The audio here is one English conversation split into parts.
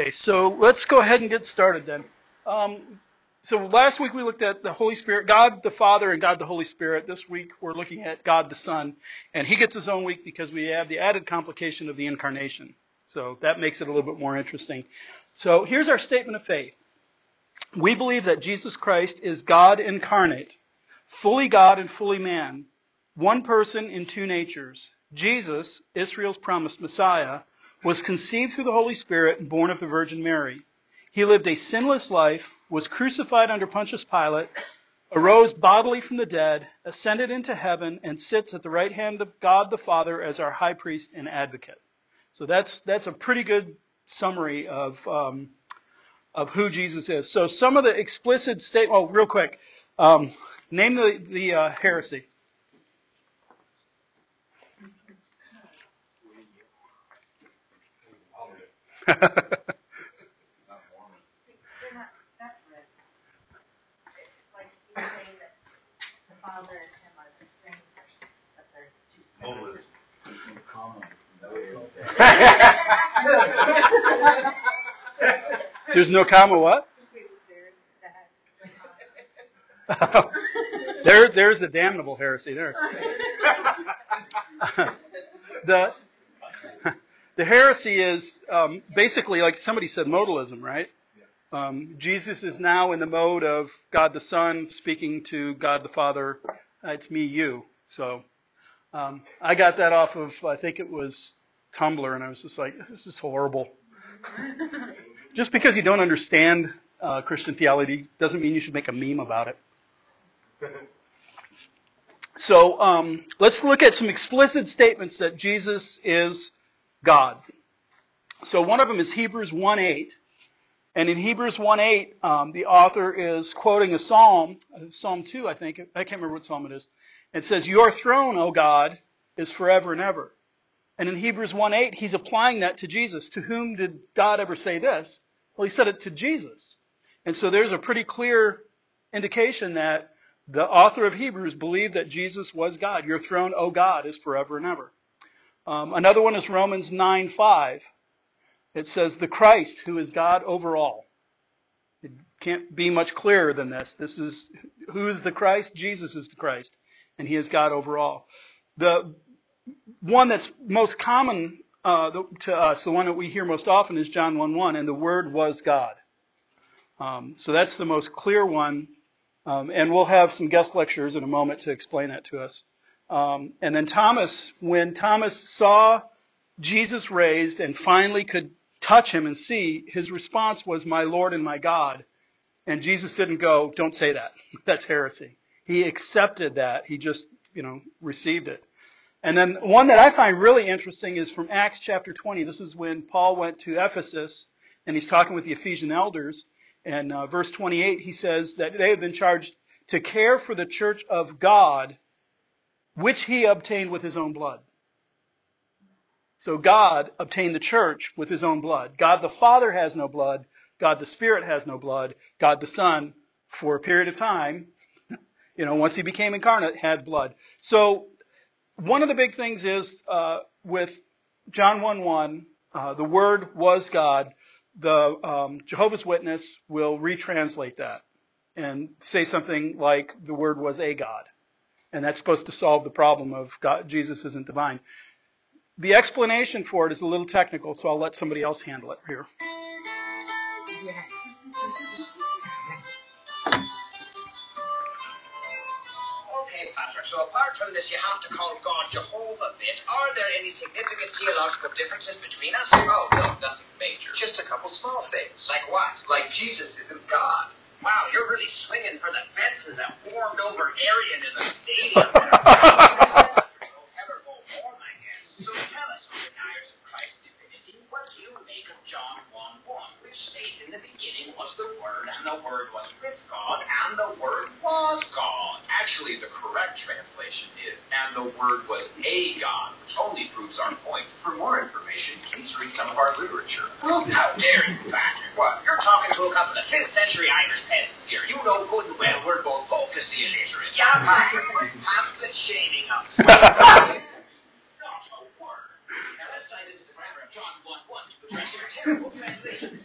Okay, so let's go ahead and get started then. Um, so last week we looked at the Holy Spirit, God the Father and God the Holy Spirit. This week we're looking at God the Son, and He gets His own week because we have the added complication of the incarnation. So that makes it a little bit more interesting. So here's our statement of faith. We believe that Jesus Christ is God incarnate, fully God and fully man, one person in two natures. Jesus, Israel's promised Messiah, was conceived through the Holy Spirit and born of the Virgin Mary. He lived a sinless life, was crucified under Pontius Pilate, arose bodily from the dead, ascended into heaven, and sits at the right hand of God the Father as our high priest and advocate. So that's that's a pretty good summary of um, of who Jesus is. So some of the explicit state. Oh, real quick, um, name the the uh, heresy. They're not separate. It's like you're saying that the Father and Him are the same person, but they're two separate. There's no comma. What? There, there's a damnable heresy there. the the heresy is um, basically like somebody said modalism, right? Um, Jesus is now in the mode of God the Son speaking to God the Father. Uh, it's me, you. So um, I got that off of I think it was Tumblr, and I was just like, this is horrible. just because you don't understand uh, Christian theology doesn't mean you should make a meme about it. So um, let's look at some explicit statements that Jesus is God. So one of them is Hebrews 1:8, and in Hebrews 1:8, um, the author is quoting a psalm, uh, Psalm 2, I think. I can't remember what psalm it is. It says, "Your throne, O God, is forever and ever." And in Hebrews 1:8, he's applying that to Jesus. To whom did God ever say this? Well, he said it to Jesus. And so there's a pretty clear indication that the author of Hebrews believed that Jesus was God. Your throne, O God, is forever and ever. Um, another one is Romans 9:5. It says, "The Christ, who is God over all." It can't be much clearer than this. This is who is the Christ? Jesus is the Christ, and He is God over all. The one that's most common uh, to us, the one that we hear most often, is John 1:1, and the Word was God. Um, so that's the most clear one, um, and we'll have some guest lectures in a moment to explain that to us. Um, and then Thomas, when Thomas saw Jesus raised and finally could touch him and see, his response was, My Lord and my God. And Jesus didn't go, Don't say that. That's heresy. He accepted that. He just, you know, received it. And then one that I find really interesting is from Acts chapter 20. This is when Paul went to Ephesus and he's talking with the Ephesian elders. And uh, verse 28, he says that they have been charged to care for the church of God which he obtained with his own blood. So God obtained the church with his own blood. God the Father has no blood. God the Spirit has no blood. God the Son, for a period of time, you know, once he became incarnate, had blood. So one of the big things is uh, with John 1 1, uh, the Word was God. The um, Jehovah's Witness will retranslate that and say something like the Word was a God. And that's supposed to solve the problem of God, Jesus isn't divine. The explanation for it is a little technical, so I'll let somebody else handle it here. Okay, Patrick, so apart from this, you have to call God Jehovah bit. Are there any significant theological differences between us? Oh, no, nothing major. Just a couple small things. Like what? Like Jesus isn't God. Wow, you're really swinging for the fences That warmed over area stadium. Ever go home, I. So tell us, deniers of Christ's divinity, what do you make of John 1 1, which states in the beginning was the Word, and the Word was with God, and the Word was God? Actually, the correct translation is, and the Word was a God, which only proves our point. For more information, please read some of our literature. Oh, how dare you, Patrick? What? You're talking to a couple of 5th century Irish peasants here. You know good and well we're both hopelessly illiterate. Yeah, Patrick, quit pamphlet shaming us. Not a word. Now let's dive into the grammar of John 1 1 to address your terrible translation.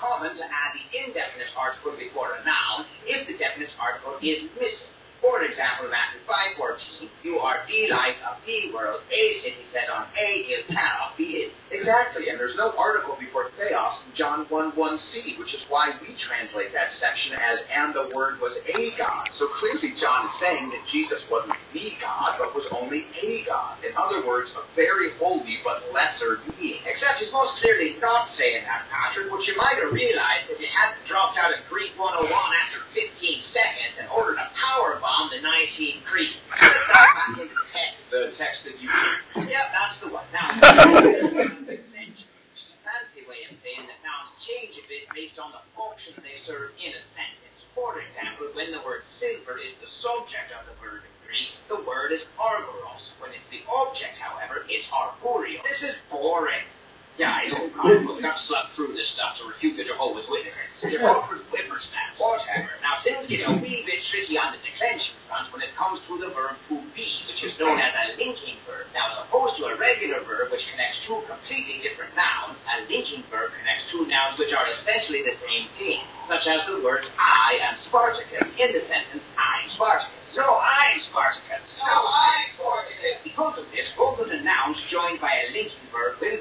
Common to add the indefinite article before a noun if the definite article is missing. For example, Matthew 5.14, you are the light of the world. A city set on a hill cannot be hid. Exactly, and there's no article before theos in John 1 1c, which is why we translate that section as, and the word was a God. So clearly John is saying that Jesus wasn't the God, but was only a God. In other words, a very holy but lesser being. Except he's most clearly not saying that, Patrick, which you might have realized if you hadn't dropped out of Greek 101 after 15 seconds and ordered a power bomb, the Nicene Creed. Back into the text. The text that you Yep, that's the one. Now, fancy way of saying that nouns change a bit based on the function they serve in a sentence. For example, when the word silver is the subject of the verb Greek, the word is argyros. When it's the object, however, it's arboreal. This is boring. Yeah, I know, comic book. We got to slug through this stuff to refute the Jehovah's Witnesses. Jehovah's whippersnaps. Whatever. Now, things get a wee bit tricky on the declension front when it comes to the verb to be, which is known as a linking verb. Now, as opposed to a regular verb which connects two completely different nouns, a linking verb connects two nouns which are essentially the same thing, such as the words I am Spartacus in the sentence I'm Spartacus. No, I'm Spartacus. No, I'm Spartacus. Because of this, both of the nouns joined by a linking verb will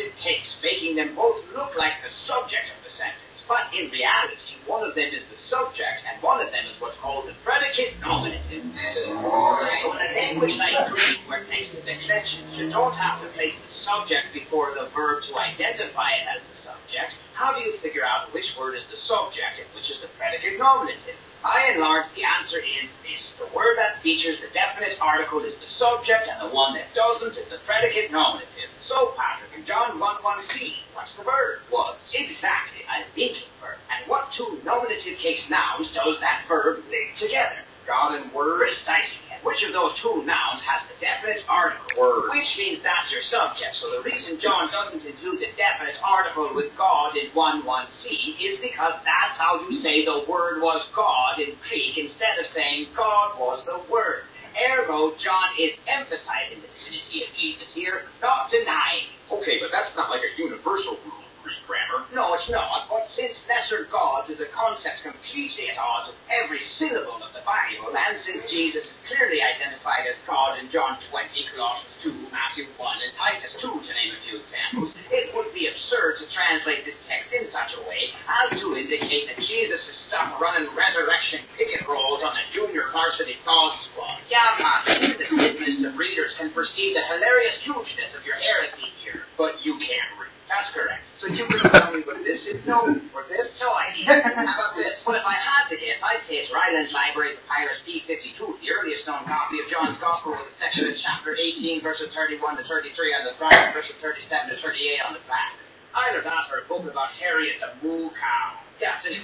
in case, making them both look like the subject of the sentence. But in reality, one of them is the subject, and one of them is what's called the predicate nominative. So in a language like Greek, where to declensions you don't have to place the subject before the verb to identify it as the subject, how do you figure out which word is the subject and which is the predicate nominative? By and large, the answer is this. The word that features the definite article is the subject, and the one that doesn't is the predicate nominative. So, Patrick, in John 1 1c, what's the verb? Was. Exactly, a linking verb. And what two nominative case nouns does that verb link together? God and Word. Precisely. Which of those two nouns has the definite article? Word. Which means that's your subject. So the reason John doesn't include the definite article with God in 1 1c is because that's how you say the Word was God in Greek instead of saying God was the Word. Ergo, John is emphasizing the divinity of Jesus here, not denying. Okay, but that's not like a universal rule Greek grammar. No, it's not. But since lesser gods is a concept completely at odds with every syllable of the Bible, and since Jesus is clearly identified as God in John 20, Colossians 2, Matthew 1, and Titus 2, to name a few examples, it would be absurd to translate this text in such a way as to indicate that Jesus is stuck running resurrection picket rolls on the junior varsity dog squad. Yeah, Patrick, even the simplest of readers can perceive the hilarious hugeness of your heresy here. But you can't read. That's correct. So you couldn't tell me what this is? No, or this? No idea. How about this? Well, if I had to guess, I'd say it's Rylands Library Papyrus P52, the earliest known copy of John's Gospel with a section in chapter 18, verses 31 to 33 on the front, and verses 37 to 38 on the back. Either that or a book about Harriet the Moo Cow. That's an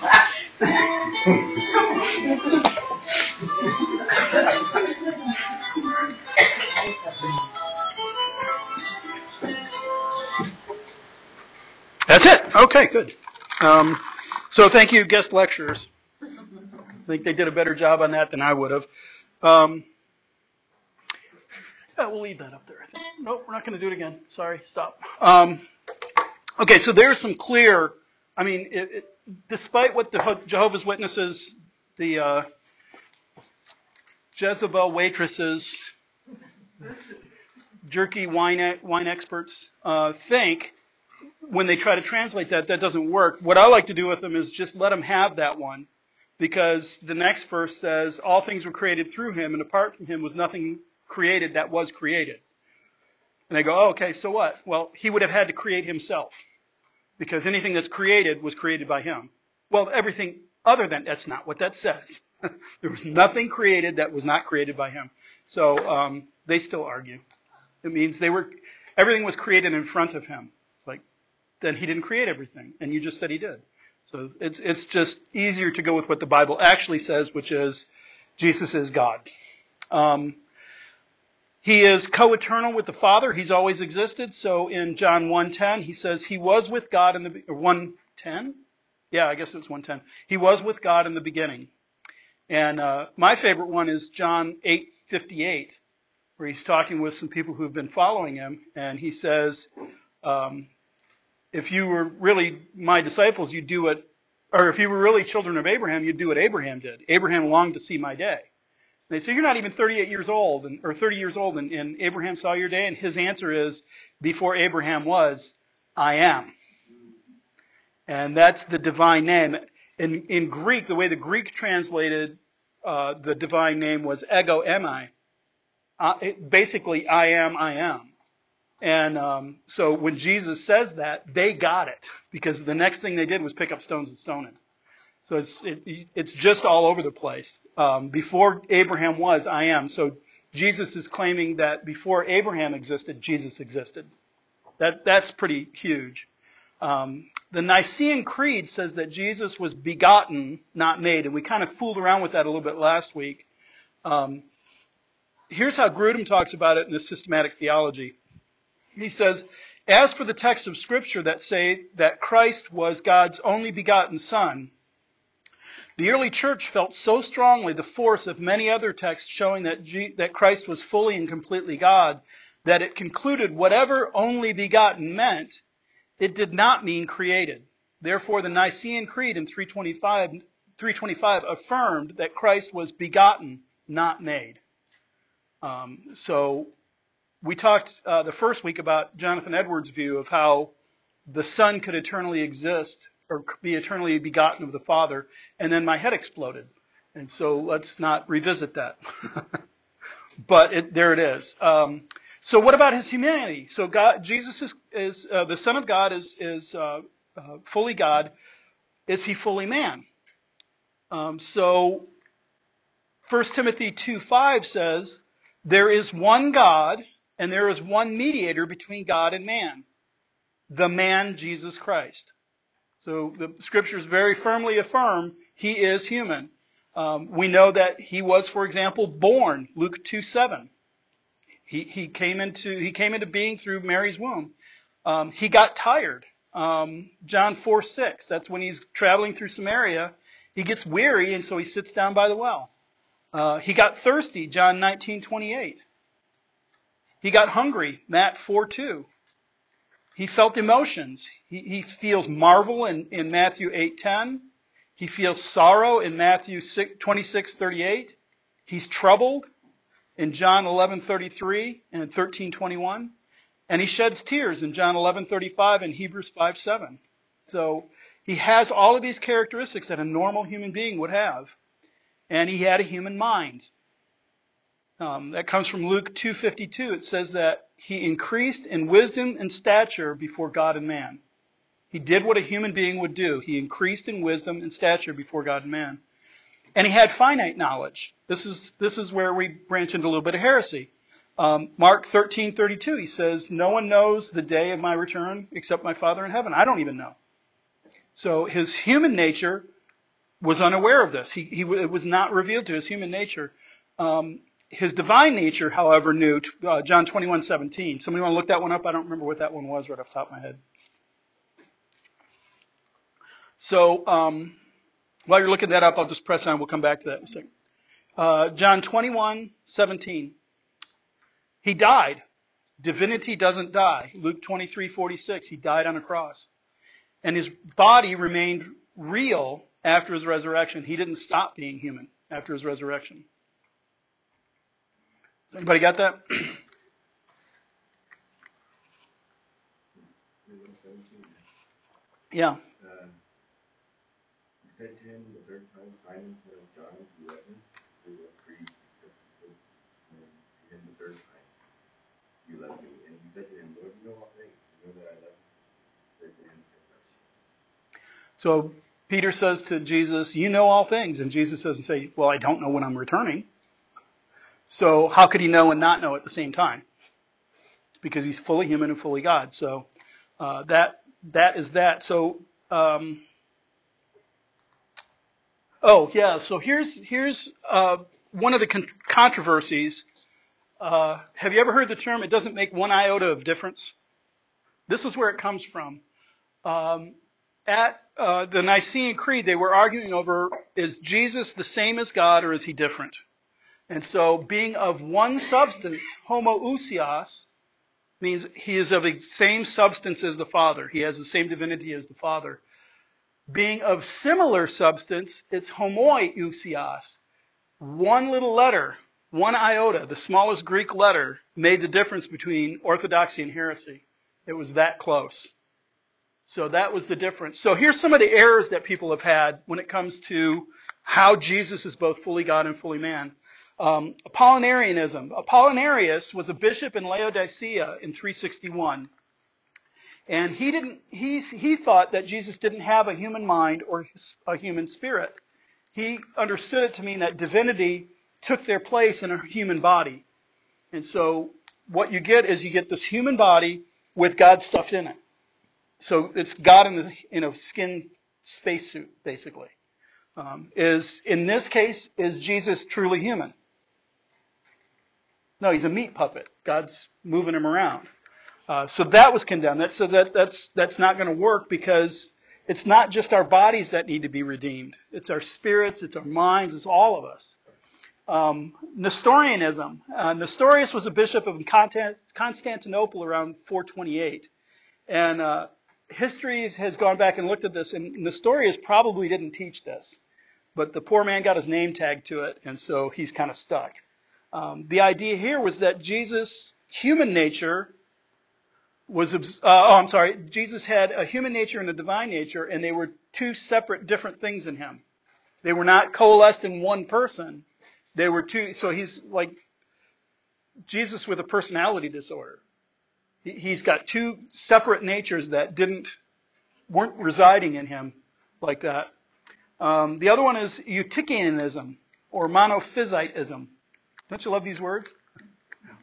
That's it. Okay, good. Um, so thank you, guest lecturers. I think they did a better job on that than I would have. Um, yeah, we'll leave that up there. I think. Nope, we're not going to do it again. Sorry, stop. Um, okay, so there's some clear. I mean, it, it, despite what the Jehovah's Witnesses, the uh, Jezebel waitresses, jerky wine wine experts uh, think, when they try to translate that, that doesn't work. What I like to do with them is just let them have that one, because the next verse says, "All things were created through Him, and apart from Him was nothing created that was created." And they go, oh, "Okay, so what?" Well, He would have had to create Himself, because anything that's created was created by Him. Well, everything other than that's not what that says. there was nothing created that was not created by Him. So um, they still argue. It means they were everything was created in front of Him. It's then he didn't create everything, and you just said he did. So it's it's just easier to go with what the Bible actually says, which is Jesus is God. Um, he is co-eternal with the Father. He's always existed. So in John 1:10, he says he was with God in the or 1:10. Yeah, I guess it was 1:10. He was with God in the beginning. And uh, my favorite one is John 8:58, where he's talking with some people who have been following him, and he says. Um, if you were really my disciples, you'd do what, or if you were really children of Abraham, you'd do what Abraham did. Abraham longed to see my day. They say, You're not even 38 years old, and, or 30 years old, and, and Abraham saw your day. And his answer is, Before Abraham was, I am. And that's the divine name. In, in Greek, the way the Greek translated uh, the divine name was ego eimi. Uh, basically, I am, I am. And um, so when Jesus says that, they got it because the next thing they did was pick up stones and stone him. So it's it, it's just all over the place. Um, before Abraham was, I am. So Jesus is claiming that before Abraham existed, Jesus existed. That that's pretty huge. Um, the Nicene Creed says that Jesus was begotten, not made, and we kind of fooled around with that a little bit last week. Um, here's how Grudem talks about it in his systematic theology. He says, as for the text of Scripture that say that Christ was God's only begotten Son, the early church felt so strongly the force of many other texts showing that, G- that Christ was fully and completely God that it concluded whatever only begotten meant, it did not mean created. Therefore, the Nicene Creed in 325, 325 affirmed that Christ was begotten, not made. Um, so we talked uh, the first week about Jonathan Edwards' view of how the Son could eternally exist or be eternally begotten of the Father, and then my head exploded. And so let's not revisit that. but it, there it is. Um, so what about his humanity? So God, Jesus is, is uh, the Son of God is is uh, uh, fully God. Is he fully man? Um, so 1 Timothy 2:5 says, "There is one God, and there is one mediator between God and man, the man Jesus Christ." So the scriptures very firmly affirm he is human. Um, we know that he was, for example, born. Luke 2 7. He, he came into he came into being through Mary's womb. Um, he got tired. Um, John 4 6. That's when he's traveling through Samaria. He gets weary, and so he sits down by the well. Uh, he got thirsty. John 19 28. He got hungry. Matt 4 2. He felt emotions. He, he feels marvel in, in Matthew 8:10. He feels sorrow in Matthew 26:38. He's troubled in John 11:33 and 13:21, and he sheds tears in John 11:35 and Hebrews 5:7. So he has all of these characteristics that a normal human being would have, and he had a human mind. Um, that comes from Luke 2:52. It says that he increased in wisdom and stature before God and man. He did what a human being would do. He increased in wisdom and stature before God and man. And he had finite knowledge. This is, this is where we branch into a little bit of heresy. Um, Mark 13:32, he says, "No one knows the day of my return except my Father in heaven. I don't even know." So his human nature was unaware of this. He, he it was not revealed to his human nature. Um, his divine nature, however, knew. Uh, John 21:17. Somebody want to look that one up? I don't remember what that one was right off the top of my head. So um, while you're looking that up, I'll just press on. We'll come back to that in a second. Uh, John 21:17. He died. Divinity doesn't die. Luke 23:46. He died on a cross, and his body remained real after his resurrection. He didn't stop being human after his resurrection. Anybody got that? yeah. Uh, said to him the third time, Simon, son of John, do you love me? He was grieved because he said to him the third time, you love me. And he said to him, Lord, you know all things. You know that I love you. He said to him, So Peter says to Jesus, You know all things. And Jesus doesn't say, Well, I don't know when I'm returning. So how could he know and not know at the same time? Because he's fully human and fully God. So uh, that that is that. So um, oh yeah. So here's here's uh, one of the con- controversies. Uh, have you ever heard the term? It doesn't make one iota of difference. This is where it comes from. Um, at uh, the Nicene Creed, they were arguing over: Is Jesus the same as God, or is he different? And so, being of one substance, homoousios, means he is of the same substance as the Father. He has the same divinity as the Father. Being of similar substance, it's homoiousios. One little letter, one iota, the smallest Greek letter, made the difference between orthodoxy and heresy. It was that close. So that was the difference. So here's some of the errors that people have had when it comes to how Jesus is both fully God and fully man. Um, Apollinarianism. Apollinarius was a bishop in Laodicea in 361. And he didn't, he, he thought that Jesus didn't have a human mind or a human spirit. He understood it to mean that divinity took their place in a human body. And so what you get is you get this human body with God stuffed in it. So it's God in, in a skin spacesuit, basically. Um, is in this case, is Jesus truly human? No, he's a meat puppet. God's moving him around. Uh, so that was condemned. That, so that, that's, that's not going to work because it's not just our bodies that need to be redeemed. It's our spirits, it's our minds, it's all of us. Um, Nestorianism. Uh, Nestorius was a bishop of Constantinople around 428. And uh, history has gone back and looked at this, and Nestorius probably didn't teach this. But the poor man got his name tagged to it, and so he's kind of stuck. Um, the idea here was that Jesus' human nature was, uh, oh, I'm sorry, Jesus had a human nature and a divine nature, and they were two separate, different things in him. They were not coalesced in one person. They were two, so he's like Jesus with a personality disorder. He's got two separate natures that didn't, weren't residing in him like that. Um, the other one is Eutychianism or monophysitism. Don't you love these words?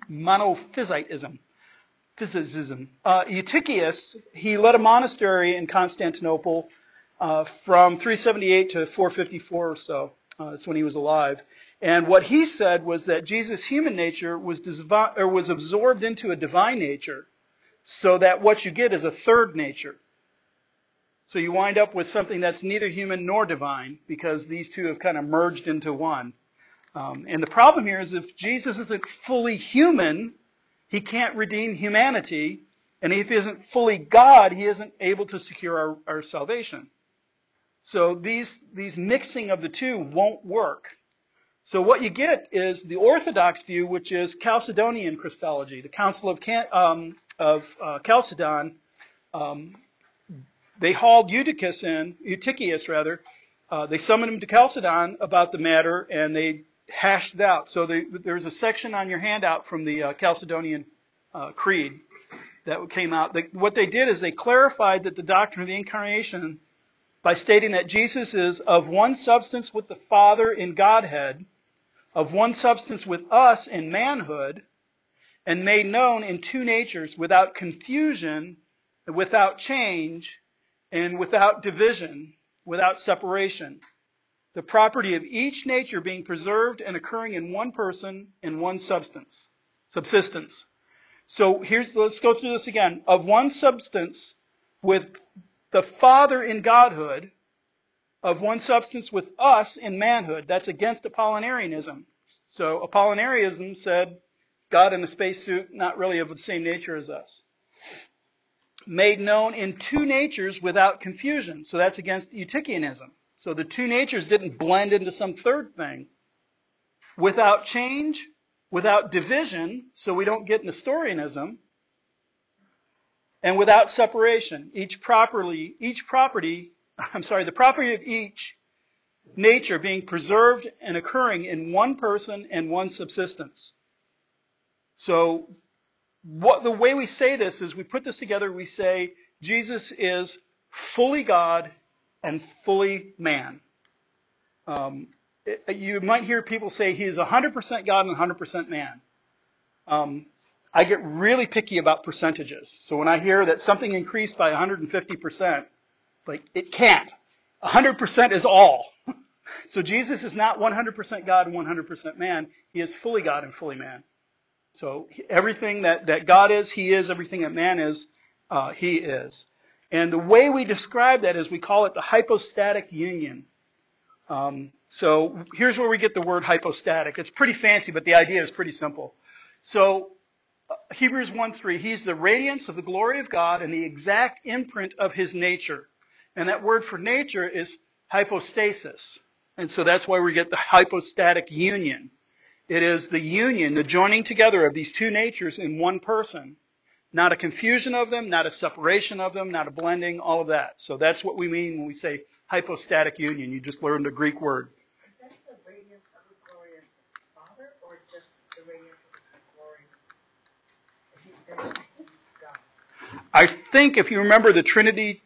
Monophysitism. Physicism. Uh, Eutychius, he led a monastery in Constantinople uh, from 378 to 454 or so. Uh, that's when he was alive. And what he said was that Jesus' human nature was, or was absorbed into a divine nature, so that what you get is a third nature. So you wind up with something that's neither human nor divine, because these two have kind of merged into one. Um, and the problem here is if Jesus isn't fully human, he can't redeem humanity. And if he isn't fully God, he isn't able to secure our, our salvation. So these, these mixing of the two won't work. So what you get is the Orthodox view, which is Chalcedonian Christology. The Council of, Can- um, of uh, Chalcedon, um, they hauled Eutychus in, Eutychius rather, uh, they summoned him to Chalcedon about the matter, and they hashed out. So they, there's a section on your handout from the uh, Chalcedonian uh, Creed that came out. What they did is they clarified that the doctrine of the incarnation by stating that Jesus is of one substance with the Father in Godhead, of one substance with us in manhood, and made known in two natures without confusion, without change, and without division, without separation the property of each nature being preserved and occurring in one person in one substance, subsistence. So here's, let's go through this again. Of one substance with the Father in Godhood, of one substance with us in manhood. That's against Apollinarianism. So Apollinarianism said God in a spacesuit, not really of the same nature as us. Made known in two natures without confusion. So that's against Eutychianism. So the two natures didn't blend into some third thing. Without change, without division, so we don't get Nestorianism, and without separation. Each properly, each property, I'm sorry, the property of each nature being preserved and occurring in one person and one subsistence. So what the way we say this is we put this together, we say Jesus is fully God and fully man. Um, it, you might hear people say he is 100% God and 100% man. Um, I get really picky about percentages. So when I hear that something increased by 150%, it's like, it can't. 100% is all. so Jesus is not 100% God and 100% man. He is fully God and fully man. So everything that, that God is, He is. Everything that man is, uh, He is. And the way we describe that is we call it the hypostatic union. Um, so here's where we get the word hypostatic. It's pretty fancy, but the idea is pretty simple. So Hebrews 1 3, he's the radiance of the glory of God and the exact imprint of his nature. And that word for nature is hypostasis. And so that's why we get the hypostatic union. It is the union, the joining together of these two natures in one person. Not a confusion of them, not a separation of them, not a blending, all of that. So that's what we mean when we say hypostatic union. You just learned a Greek word. Is that the radiance of the glory of the Father, or just the radiance of the glory? If you finish it, it's God. I think if you remember the Trinity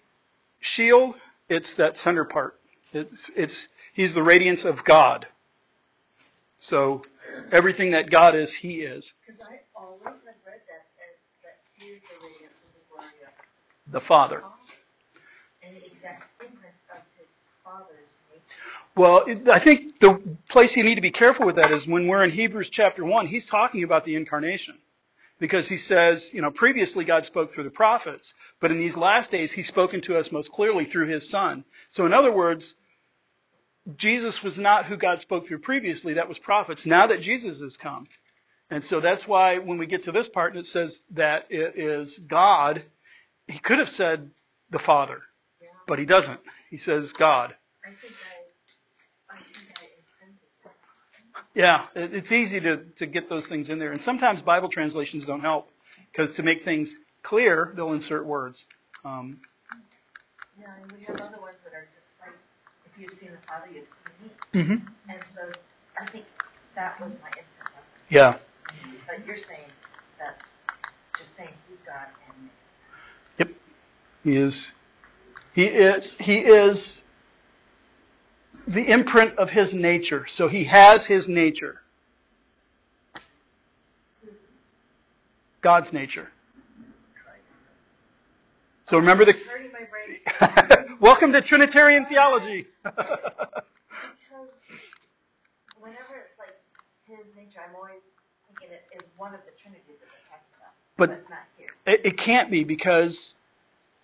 shield, it's that center part. It's, it's, he's the radiance of God. So everything that God is, he is. Because I always have read that as that he is the radiance of the glory of The Father. God, and the exact imprint of his Father's Father. Well, it- I think the place you need to be careful with that is when we're in Hebrews chapter 1, he's talking about the incarnation. Because he says, you know, previously God spoke through the prophets, but in these last days he's spoken to us most clearly through his son. So in other words, Jesus was not who God spoke through previously, that was prophets. Now that Jesus has come. And so that's why when we get to this part and it says that it is God, he could have said the Father, Yeah, but he doesn't. He says God. I think I, I think I. Yeah, it- it's easy to, to get those things in there. And sometimes Bible translations don't help because to make things clear, they'll insert words. Um, Yeah, and we have other ones that are just like, if you've seen the Father, you've seen me. mhm. And so I think that was my intent of. Yeah. But you're saying that's just saying he's God. He is, he is, he is the imprint of his nature. So he has his nature. God's nature. So remember the, hurting my brain welcome to Trinitarian theology. whenever it's like his nature, I'm always thinking it is one of the Trinities that we're talking about. But- But not here. It, it can't be because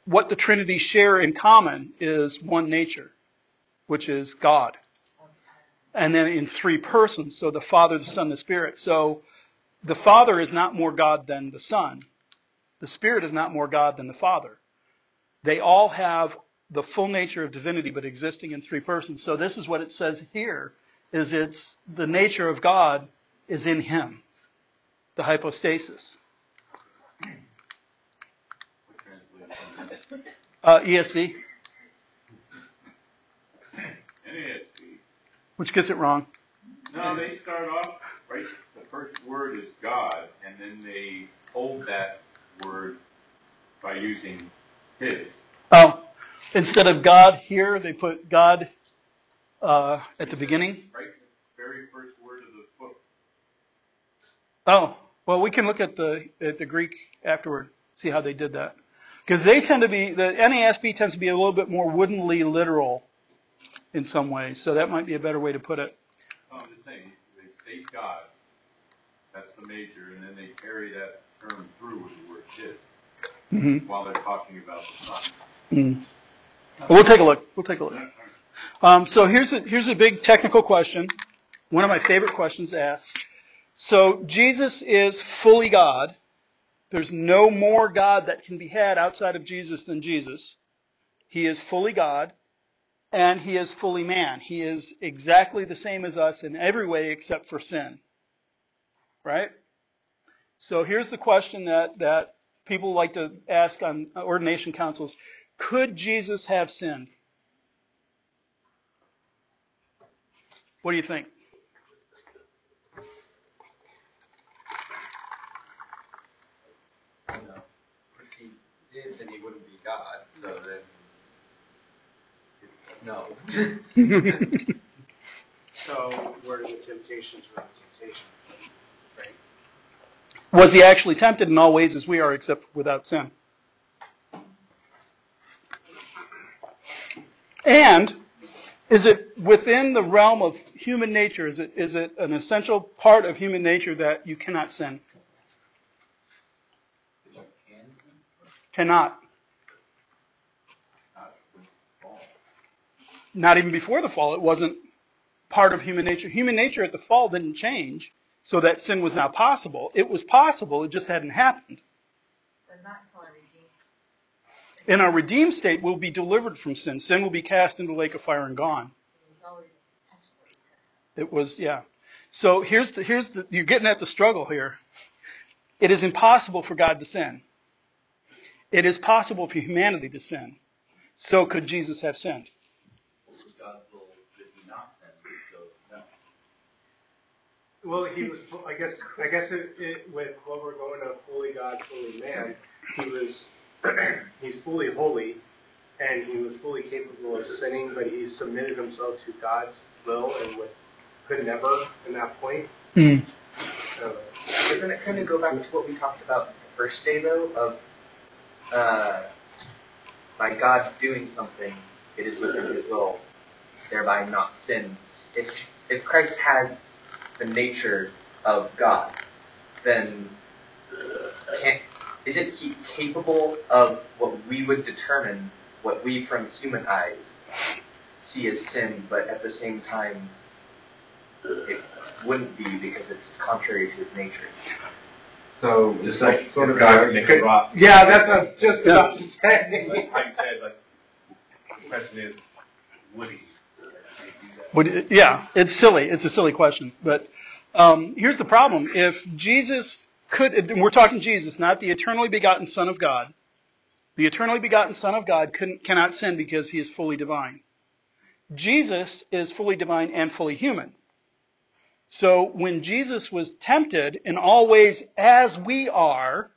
what the Trinity share in common is one nature, which is God. And then in three persons, so the Father, the Son, the Spirit. So the Father is not more God than the Son. The Spirit is not more God than the Father. They all have the full nature of divinity, but existing in three persons. So this is what it says here, is it's the nature of God is in Him. The hypostasis. Uh, ESV, NASB. which gets it wrong. No, they start off, right, the first word is God, and then they hold that word by using his. Oh, instead of God here, they put God uh, at the beginning. Right, the very first word of the book. Oh, well, we can look at the at the Greek afterward, see how they did that, because they tend to be the NASB tends to be a little bit more woodenly literal in some ways. So that might be a better way to put it. I'm just saying, they state God, that's the major, and then they carry that term through with the word his, Mm-hmm. while they're talking about the Son. Mm. We'll take a look. We'll take a look. Um, so here's a, here's a big technical question. One of my favorite questions to ask. So Jesus is fully God. There's no more God that can be had outside of Jesus than Jesus. He is fully God and he is fully man. He is exactly the same as us in every way except for sin. Right? So here's the question that, that people like to ask on ordination councils. Could Jesus have sinned? What do you think? No. If he did, then he wouldn't be God, so then. No. So where do the temptations were the temptations, right? Was he actually tempted in all ways as we are, except without sin? And is it within the realm of human nature? Is it is it an essential part of human nature that you cannot sin? Cannot. Not since fall. Not even before the fall, it wasn't part of human nature. Human nature at the fall didn't change. so that sin was not possible. It was possible, it just hadn't happened. But not until I redeemed. In our redeemed state, we'll be delivered from sin. Sin will be cast into the lake of fire and gone. It was. It was, yeah. So here's the, here's the, you're getting at the struggle here. It is impossible for God to sin. It is possible for humanity to sin. So could Jesus have sinned? What was God's will that he not sin? So, no. Well, he was, I guess, I guess it, it, with what we're going to fully God, fully man, he was, he's fully holy, and he was fully capable of sinning, but he submitted himself to God's will and would, could never in that point. Uh, Doesn't it kind of go back to what we talked about the first day, though, of uh, by God doing something, it is within His will, thereby not sin. If if Christ has the nature of God, then can, isn't He capable of what we would determine, what we from human eyes see as sin, but at the same time it wouldn't be because it's contrary to His nature. So, Just just like like sort of God God, make a rock. yeah, that's what I was just Yeah. about to say. like like, the question is, would he? Would, yeah, it's silly. It's a silly question. But um, here's the problem. If Jesus could, we're talking Jesus, not the eternally begotten Son of God. The eternally begotten Son of God couldn't, cannot sin because he is fully divine. Jesus is fully divine and fully human. So when Jesus was tempted in all ways as we are,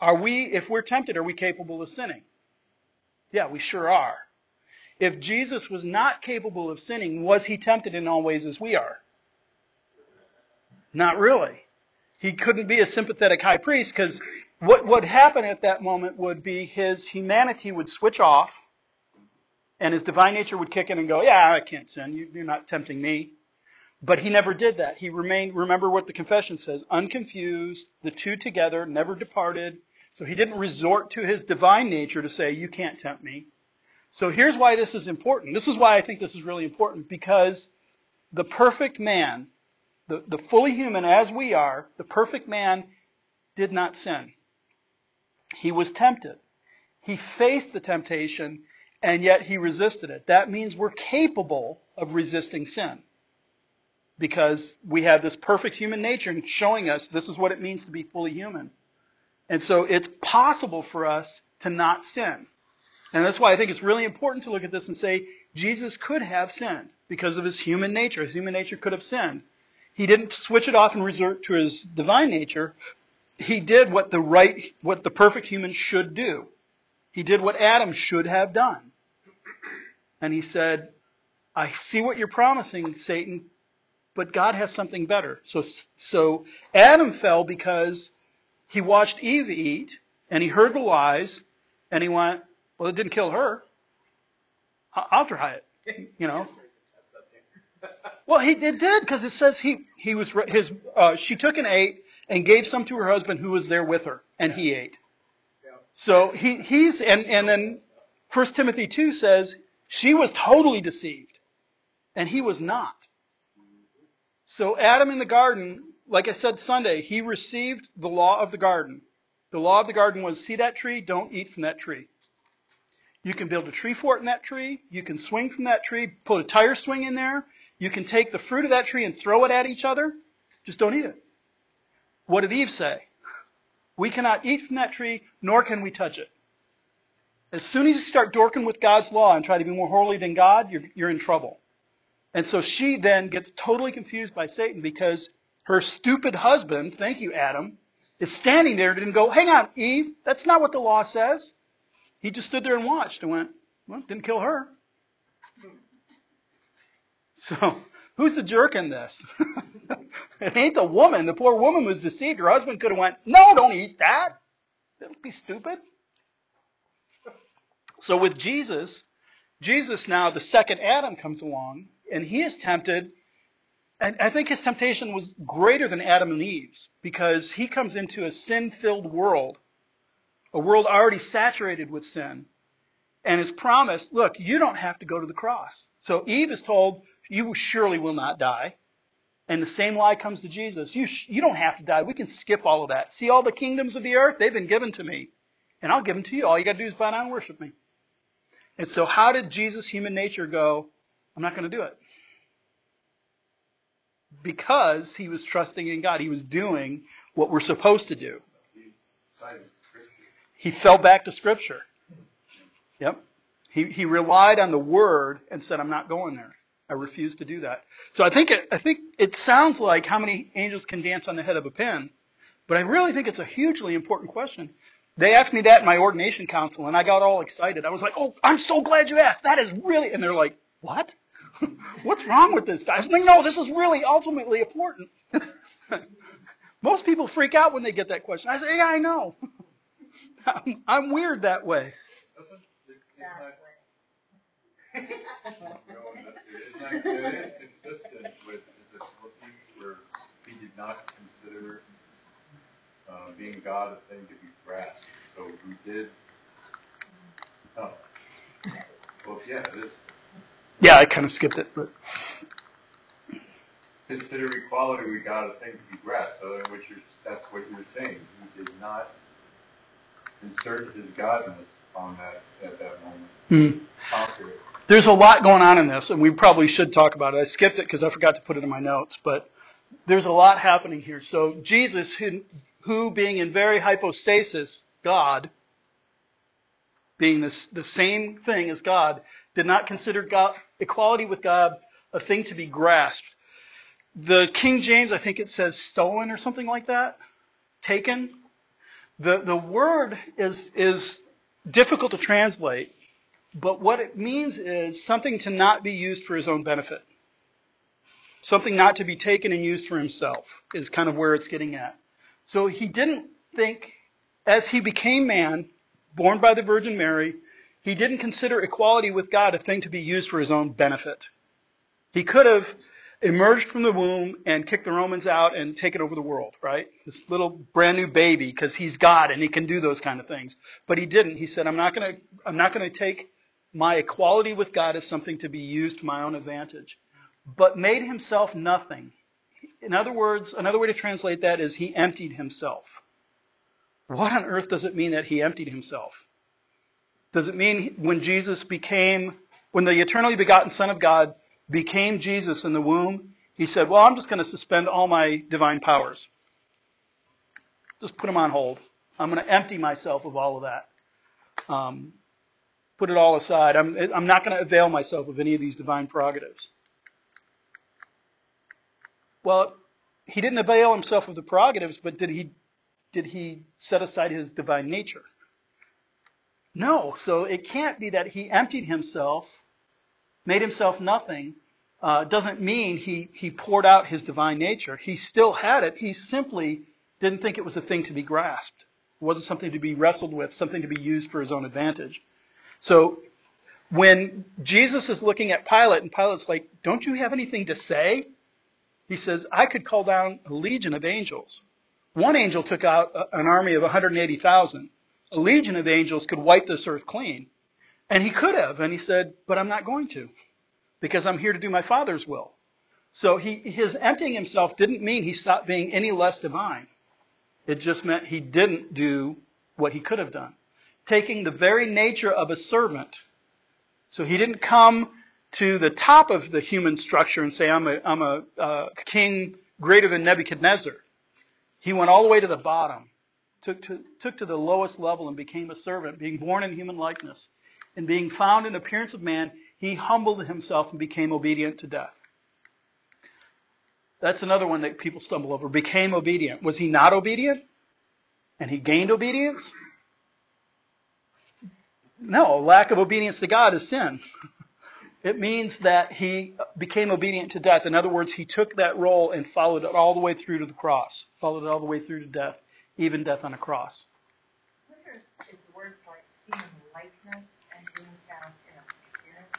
are we, if we're tempted, are we capable of sinning? Yeah, we sure are. If Jesus was not capable of sinning, was he tempted in all ways as we are? Not really. He couldn't be a sympathetic high priest because what would happen at that moment would be his humanity would switch off and his divine nature would kick in and go, yeah, I can't sin. You- You're not tempting me. But he never did that. He remained, remember what the confession says, unconfused, the two together, never departed. So he didn't resort to his divine nature to say, you can't tempt me. So here's why this is important. This is why I think this is really important because the perfect man, the, the fully human as we are, the perfect man did not sin. He was tempted. He faced the temptation and yet he resisted it. That means we're capable of resisting sin because we have this perfect human nature showing us this is what it means to be fully human. And so it's possible for us to not sin. And that's why I think it's really important to look at this and say Jesus could have sinned because of his human nature. His human nature could have sinned. He didn't switch it off and resort to his divine nature. He did what the right, what the perfect human should do. He did what Adam should have done. And he said, I see what you're promising, Satan, but God has something better. So, so Adam fell because he watched Eve eat and he heard the lies and he went, well, it didn't kill her. I'll try it. You know. Well, he it did because it says he he was his uh, she took and ate and gave some to her husband who was there with her and he ate. So he he's and and then First Timothy two says she was totally deceived and he was not. So Adam in the garden, like I said Sunday, he received the law of the garden. The law of the garden was see that tree, don't eat from that tree. You can build a tree fort in that tree. You can swing from that tree, put a tire swing in there. You can take the fruit of that tree and throw it at each other. Just don't eat it. What did Eve say? We cannot eat from that tree, nor can we touch it. As soon as you start dorking with God's law and try to be more holy than God, you're, you're in trouble. And so she then gets totally confused by Satan because her stupid husband, thank you, Adam, is standing there and go, hang on, Eve, that's not what the law says. He just stood there and watched and went, well, didn't kill her. So, who's the jerk in this? it ain't the woman. The poor woman was deceived. Her husband could have went, no, don't eat that. That'd be stupid. So with Jesus, Jesus now, the second Adam comes along, and he is tempted, and I think his temptation was greater than Adam and Eve's, because he comes into a sin-filled world, a world already saturated with sin, and is promised, look, you don't have to go to the cross. So Eve is told, you surely will not die. And the same lie comes to Jesus. You, sh- you don't have to die. We can skip all of that. See all the kingdoms of the earth? They've been given to me. And I'll give them to you. All you got to do is bow down and worship me. And so how did Jesus' human nature go, I'm not going to do it? Because he was trusting in God. He was doing what we're supposed to do. He fell back to Scripture. Yep. He, he relied on the Word and said, I'm not going there. I refuse to do that. So I think it, I think it sounds like how many angels can dance on the head of a pin, but I really think it's a hugely important question. They asked me that in my ordination council, and I got all excited. I was like, "Oh, I'm so glad you asked. That is really," and they're like, "What? What's wrong with this guy?" I was like, "No, this is really ultimately important." Most people freak out when they get that question. I say, "Yeah, I know. I'm, I'm weird that way." No, it's not, consistent with the Philippians where he did not consider uh, being God a thing to be grasped. So he did. Oh. Well, yeah, it is. Yeah, I kind of skipped it, but Consider equality with God a thing to be grasped. So, in which you're, that's what you're saying. He did not insert his godness on that at that moment. hmm. There's a lot going on in this, and we probably should talk about it. I skipped it because I forgot to put it in my notes, but there's a lot happening here. So Jesus, who, who being in very hypostasis, God, being this, the same thing as God, did not consider God, equality with God a thing to be grasped. The King James, I think it says stolen or something like that, taken. The the word is is difficult to translate, but what it means is something to not be used for his own benefit. Something not to be taken and used for himself is kind of where it's getting at. So he didn't think, as he became man, born by the Virgin Mary, he didn't consider equality with God a thing to be used for his own benefit. He could have emerged from the womb and kicked the Romans out and taken over the world, right? This little brand new baby because he's God and he can do those kind of things. But he didn't. He said, I'm not going to, I'm not to take my equality with God as something to be used to my own advantage, but made himself nothing. In other words, another way to translate that is he emptied himself. What on earth does it mean that he emptied himself? Does it mean when Jesus became, when the eternally begotten Son of God became Jesus in the womb, he said, Well, I'm just going to suspend all my divine powers. Just put them on hold. I'm going to empty myself of all of that. Um, put it all aside. I'm, I'm not going to avail myself of any of these divine prerogatives. Well, he didn't avail himself of the prerogatives, but did he, did he set aside his divine nature? No. So it can't be that he emptied himself, made himself nothing, uh, doesn't mean he, he poured out his divine nature. He still had it. He simply didn't think it was a thing to be grasped. It wasn't something to be wrestled with, something to be used for his own advantage. So when Jesus is looking at Pilate and Pilate's like, don't you have anything to say? He says, I could call down a legion of angels. One angel took out an army of 180,000. A legion of angels could wipe this earth clean. And he could have. And he said, but I'm not going to because I'm here to do my Father's will. So he, his emptying himself didn't mean he stopped being any less divine. It just meant he didn't do what he could have done. Taking the very nature of a servant. So he didn't come to the top of the human structure and say, I'm a, I'm a uh, king greater than Nebuchadnezzar. He went all the way to the bottom, took to, took to the lowest level and became a servant, being born in human likeness. And being found in appearance of man, he humbled himself and became obedient to death. That's another one that people stumble over. Became obedient. Was he not obedient? And he gained obedience? No, lack of obedience to God is sin. It means that he became obedient to death. In other words, he took that role and followed it all the way through to the cross, followed it all the way through to death, even death on a cross. I wonder if it's words like human likeness and being found in appearance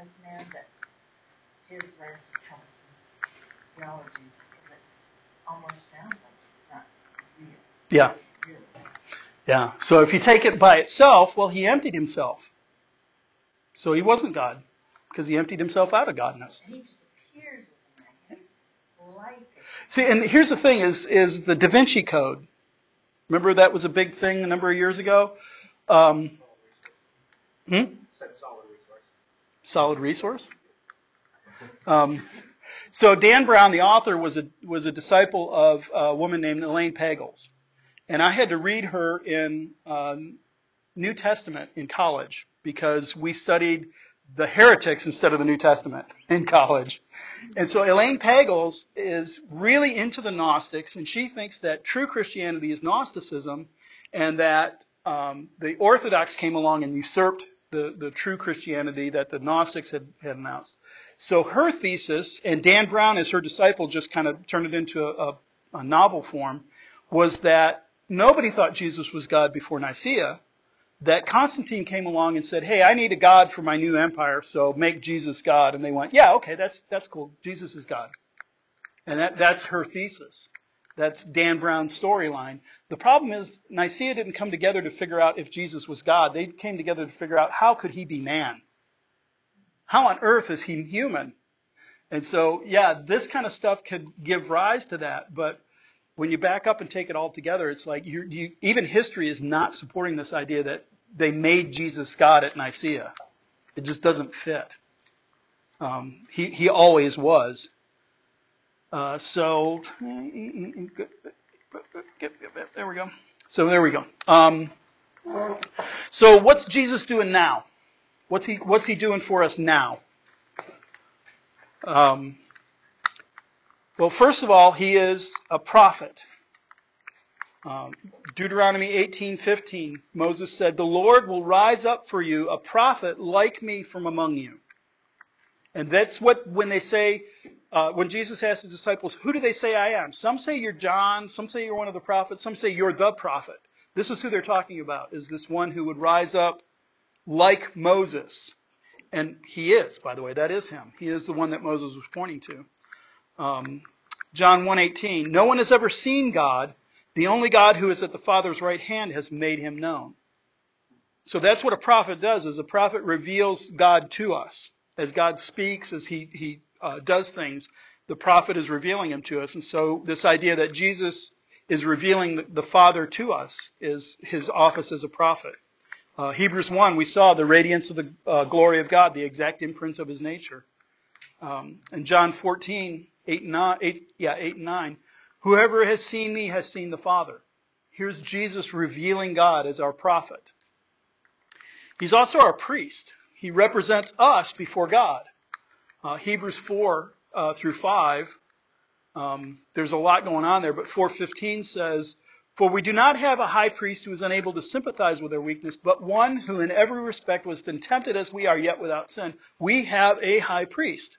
as man that gives rise to kind theology because it almost sounds like it's not real. Yeah. Real. Yeah. So if you take it by itself, well, he emptied himself. So he wasn't God because he emptied himself out of godness. And he just appears with the man. See, and here's the thing: is is the Da Vinci Code? Remember that was a big thing a number of years ago. Um, hmm? Said solid resource. Solid resource. Um, so Dan Brown, the author, was a was a disciple of a woman named Elaine Pagels, and I had to read her in um, New Testament in college because we studied the heretics instead of the New Testament in college. And so Elaine Pagels is really into the Gnostics, and she thinks that true Christianity is Gnosticism, and that um, the Orthodox came along and usurped the, the true Christianity that the Gnostics had, had announced. So her thesis, and Dan Brown as her disciple just kind of turned it into a, a, a novel form, was that nobody thought Jesus was God before Nicaea, that Constantine came along and said, "Hey, I need a god for my new empire, so make Jesus God." And they went, "Yeah, okay, that's that's cool. Jesus is God." And that that's her thesis. That's Dan Brown's storyline. The problem is Nicaea didn't come together to figure out if Jesus was God. They came together to figure out how could he be man? How on earth is he human? And so, yeah, this kind of stuff could give rise to that, but when you back up and take it all together, it's like you, even history is not supporting this idea that they made Jesus God at Nicaea. It just doesn't fit. Um, he, he always was. Uh, so, there we go. So there we go. Um, so what's Jesus doing now? What's he What's he doing for us now? Um, well, first of all, he is a prophet. Um, Deuteronomy 18:15, Moses said, "The Lord will rise up for you a prophet like me from among you." And that's what when they say, uh, when Jesus asked his disciples, "Who do they say I am?" Some say you're John, some say you're one of the prophets, some say you're the prophet. This is who they're talking about: is this one who would rise up like Moses, and he is, by the way, that is him. He is the one that Moses was pointing to. Um, John 1:18, no one has ever seen God. The only God who is at the Father's right hand has made him known. So that's what a prophet does, is a prophet reveals God to us. As God speaks, as he, he uh, does things, the prophet is revealing him to us. And so this idea that Jesus is revealing the, the Father to us is his office as a prophet. Uh, Hebrews 1, we saw the radiance of the uh, glory of God, the exact imprint of his nature. Um, and John 14, 8 and 9, 8, yeah, 8 and 9. Whoever has seen me has seen the Father. Here's Jesus revealing God as our prophet. He's also our priest. He represents us before God. Uh, Hebrews 4 uh, through 5, um, there's a lot going on there, but 4.15 says, For we do not have a high priest who is unable to sympathize with our weakness, but one who in every respect was been tempted as we are, yet without sin. We have a high priest.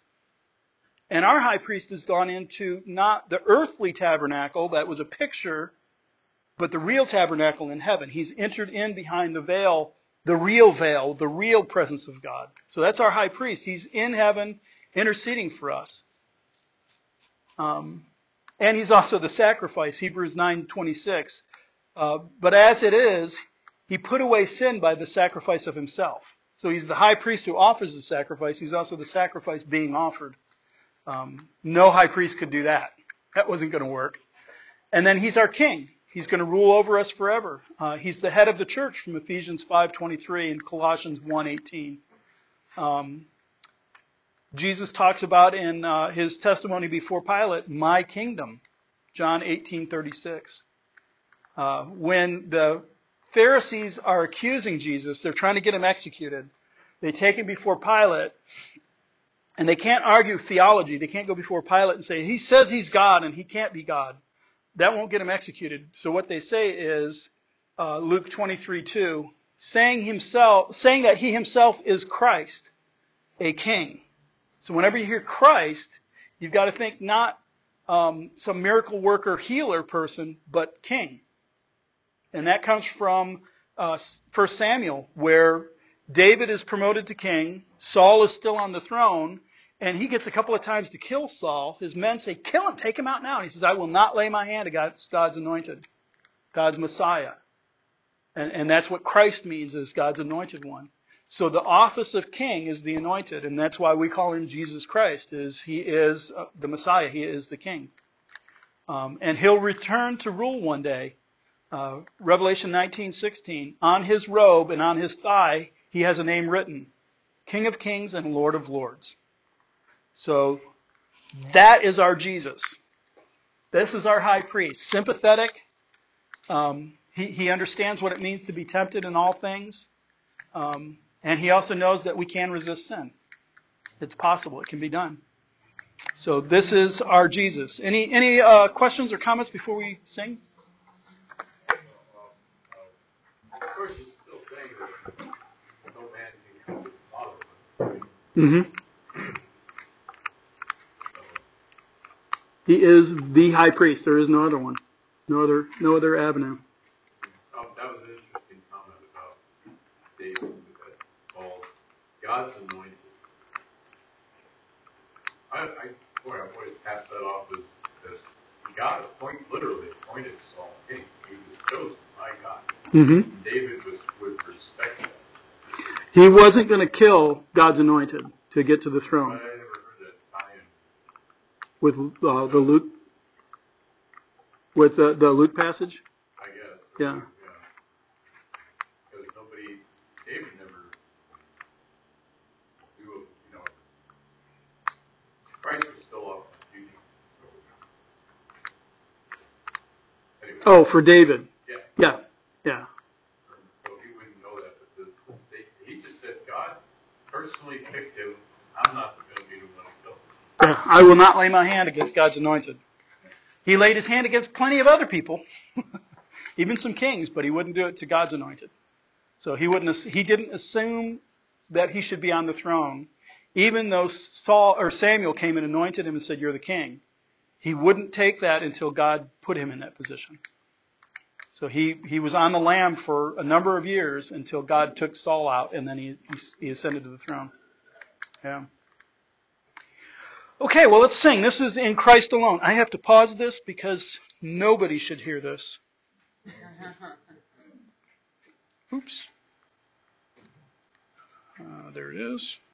And our high priest has gone into not the earthly tabernacle that was a picture, but the real tabernacle in heaven. He's entered in behind the veil, the real veil, the real presence of God. So that's our high priest. He's in heaven interceding for us. Um, and he's also the sacrifice, Hebrews 9:26. Uh, but as it is, he put away sin by the sacrifice of himself. So he's the high priest who offers the sacrifice. He's also the sacrifice being offered. Um, no high priest could do that. That wasn't going to work. And then he's our king. He's going to rule over us forever. Uh, he's the head of the church from Ephesians 5:23 and Colossians 1:18. Um, Jesus talks about in uh, his testimony before Pilate, "My kingdom," John 18:36. Uh, when the Pharisees are accusing Jesus, they're trying to get him executed. They take him before Pilate, and they can't argue theology. They can't go before Pilate and say, he says he's God and he can't be God. That won't get him executed. So what they say is, uh, Luke 23, 2, saying himself, saying that he himself is Christ, a king. So whenever you hear Christ, you've got to think not um, some miracle worker healer person, but king. And that comes from uh, 1 Samuel, where David is promoted to king. Saul is still on the throne. And he gets a couple of times to kill Saul. His men say, kill him, take him out now. And he says, I will not lay my hand against God's anointed, God's Messiah. And, and that's what Christ means as God's anointed one. So the office of king is the anointed, and that's why we call him Jesus Christ, is he is uh, the Messiah, he is the king. Um, and he'll return to rule one day. Uh, Revelation 19:16. On his robe and on his thigh, he has a name written: King of Kings and Lord of Lords. So that is our Jesus. This is our high priest, sympathetic. Um, he, he understands what it means to be tempted in all things. Um, and he also knows that we can resist sin. It's possible. It can be done. So this is our Jesus. Any any uh, questions or comments before we sing? Of course, he's still saying that no man can come to the Father. Mm-hmm. He is the high priest. There is no other one. No other no other avenue. Um, that was an interesting comment about David, that God's anointed. I, I, boy, I would pass that off as, as God appointed, literally appointed Saul king. He was chosen by God. Mm-hmm. David was, would respect that. He wasn't going to kill God's anointed to get to the throne never heard that tie-in. With uh, the Luke with the, the Luke passage. I guess. Yeah. Because nobody, David never knew, you know, Christ was still up in the future. So. Anyway, Oh, for David. yeah, Yeah, yeah. so he wouldn't know that, but the, the state, he just said, God personally picked him, I'm not the one to kill him. Yeah, I will not lay my hand against God's anointed. He laid his hand against plenty of other people, even some kings, but he wouldn't do it to God's anointed. So he wouldn't. He didn't assume that he should be on the throne, even though Saul or Samuel came and anointed him and said, "You're the king." He wouldn't take that until God put him in that position. So he, he was on the lam for a number of years until God took Saul out, and then he, he, ascended to the throne. Yeah. Okay, well, let's sing. This is in Christ alone. I have to pause this because nobody should hear this. Oops. Uh, there it is.